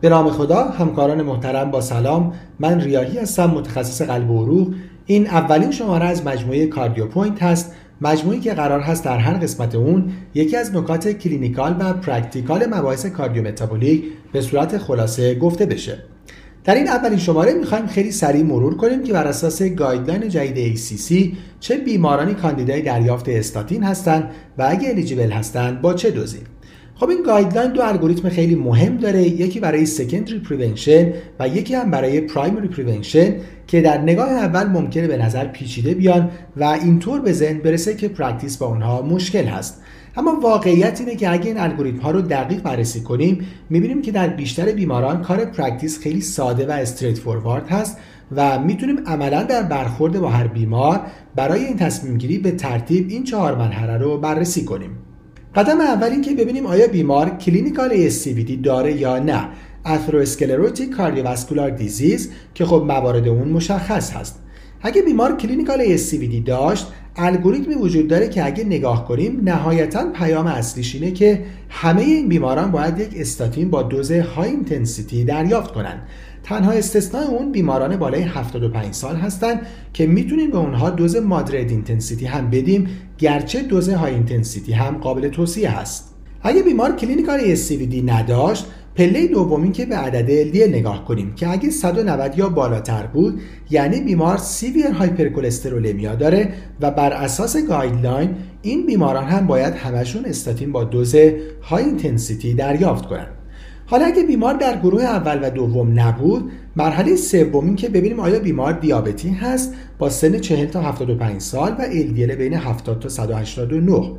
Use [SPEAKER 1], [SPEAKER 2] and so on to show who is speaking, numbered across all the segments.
[SPEAKER 1] به نام خدا همکاران محترم با سلام. من ریاهی هستم متخصص قلب و عروق. این اولین شماره از مجموعه CardioPoint هست. مجموعی که قرار هست در هر قسمت اون یکی از نکات clinical و practical مباحث cardiometabolic به صورت خلاصه گفته بشه. در این اولین شماره می‌خوایم خیلی سریع مرور کنیم که بر اساس guideline جدید ACC چه بیمارانی کاندیدای دریافت استاتین هستند و اگه eligible هستند با چه دوزی. خب این guideline دو الگوریتم خیلی مهم داره. یکی برای secondary prevention و یکی هم برای primary prevention که در نگاه اول ممکنه به نظر پیچیده بیان و اینطور به ذهن برسه که practice با اونها مشکل هست. اما واقعیت اینه که اگه این الگوریتم ها رو دقیق بررسی کنیم می‌بینیم که در بیشتر بیماران کار practice خیلی ساده و straightforward هست و می‌تونیم عملا در برخورد با هر بیمار برای این تصمیم گیری به ترتیب این چهار مرحله رو بررسی کنیم. قدم اول این که ببینیم آیا بیمار clinical ASCVD داره یا نه. atherosclerotic cardiovascular disease که خب موارد اون مشخص هست. اگه بیمار clinical ASCVD داشت الگوریتمی وجود داره که اگه نگاه کنیم نهایتا پیام اصلیش اینه که همه این بیماران باید یک استاتین با دوز high intensity دریافت کنند تنها استثناء اون بیماران بالای 75 سال هستند که می‌تونیم به اونها دوز moderate intensity هم بدیم گرچه دوز high intensity هم قابل توصیه هست. اگه بیمار clinical ASCVD نداشت پله دومی که به عدد LDL نگاه کنیم که اگه 190 یا بالاتر بود یعنی بیمار severe hypercholesterolemia داره و بر اساس guideline این بیماران هم باید همشون استاتین با دوز high intensity دریافت کنند حالا اگه بیمار در گروه اول و دوم نبود مرحله سومی که ببینیم آیا بیمار دیابتی هست با سن 40 تا 75 سال و LDL بین 70 تا 189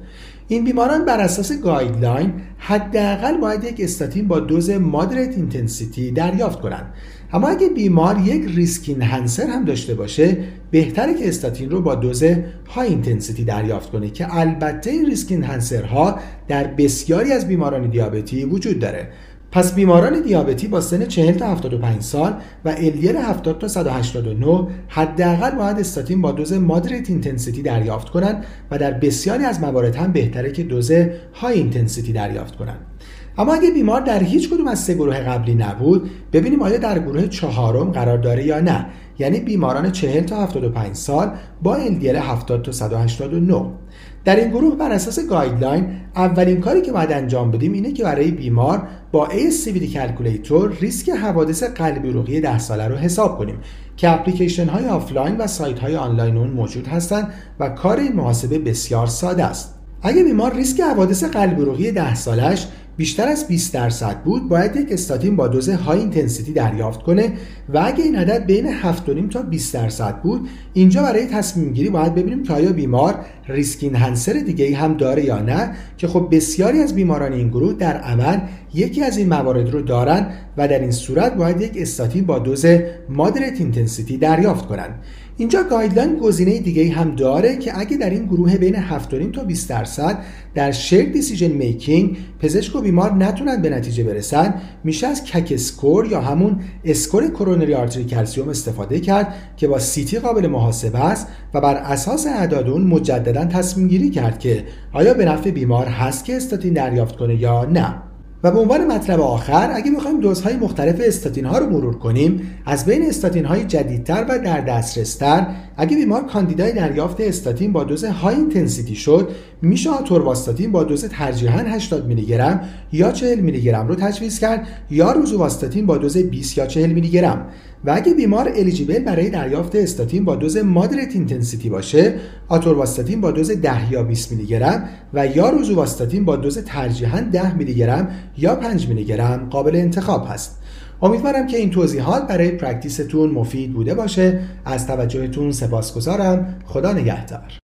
[SPEAKER 1] این بیماران بر اساس guideline حداقل باید یک استاتین با دوز moderate intensity دریافت کنند. اما اگه بیمار یک risk enhancer هم داشته باشه بهتره که استاتین رو با دوز high intensity دریافت کنه که البته این ریسک ها در بسیاری از بیماران دیابتی وجود داره. پس بیماران دیابتی با سن 40 تا 75 سال و LDL 70 تا 189 حداقل باید استاتین با دوز moderate intensity دریافت کنند و در بسیاری از موارد هم بهتره که دوز high intensity دریافت کنند. اما اگه بیمار در هیچ کدوم از سه گروه قبلی نبود ببینیم آیا در گروه چهارم قرار داره یا نه یعنی بیماران 40 تا 75 سال با LDL 70 تا 189 در این گروه بر اساس guideline اولین کاری که باید انجام بدیم اینه که برای بیمار با ASCVD calculator ریسک حوادث قلبی عروقی 10 ساله رو حساب کنیم که اپلیکیشن های آفلاین و سایت های آنلاین اون موجود هستند و کار این محاسبه بسیار ساده است. اگه بیمار ریسک حوادث قلبی عروقی 10 سالش بیشتر از 20 درصد بود باید یک استاتین با دوز high intensity دریافت کنه و اگه این عدد بین 7.5 تا 20 درصد بود اینجا برای تصمیم گیری باید ببینیم که آیا بیمار risk enhancer دیگه ای هم داره یا نه که خب بسیاری از بیماران این گروه در عمل یکی از این موارد رو دارن و در این صورت باید یک استاتین با دوز moderate intensity دریافت کنند اینجا guideline گزینه دیگه هم داره که اگه در این گروه بین 7.5 تا 20 درصد در shared decision making پزشک و بیمار نتونن به نتیجه برسن میشه از CAC score یا همون score coronary artery calcium استفاده کرد که با CT قابل محاسبه است و بر اساس اعداد اون مجددا تصمیم گیری کرد که آیا به نفع بیمار هست که استاتین دریافت کنه یا نه. و به عنوان مطلب آخر اگه بخوایم دوزهای مختلف استاتین ها رو مرور کنیم از بین استاتین های جدیدتر و در دسترستر اگه بیمار کاندیدای دریافت استاتین با دوز high intensity شد میشه آتورواستاتین با دوز ترجیحاً 80 میلی گرم یا 40 میلی گرم رو تجویز کرد یا روزوواستاتین با دوز 20 یا 40 میلی گرم و اگه بیمار eligible برای دریافت استاتین با دوز moderate intensity باشه آتورواستاتین با دوز 10 یا 20 میلی گرم و یا روزوواستاتین با دوز ترجیحاً 10 میلی گرم یا 5 میلی گرم قابل انتخاب هست. امیدوارم که این توضیحات برای پرکتیستون مفید بوده باشه. از توجهتون سپاسگزارم. خدا نگهدار.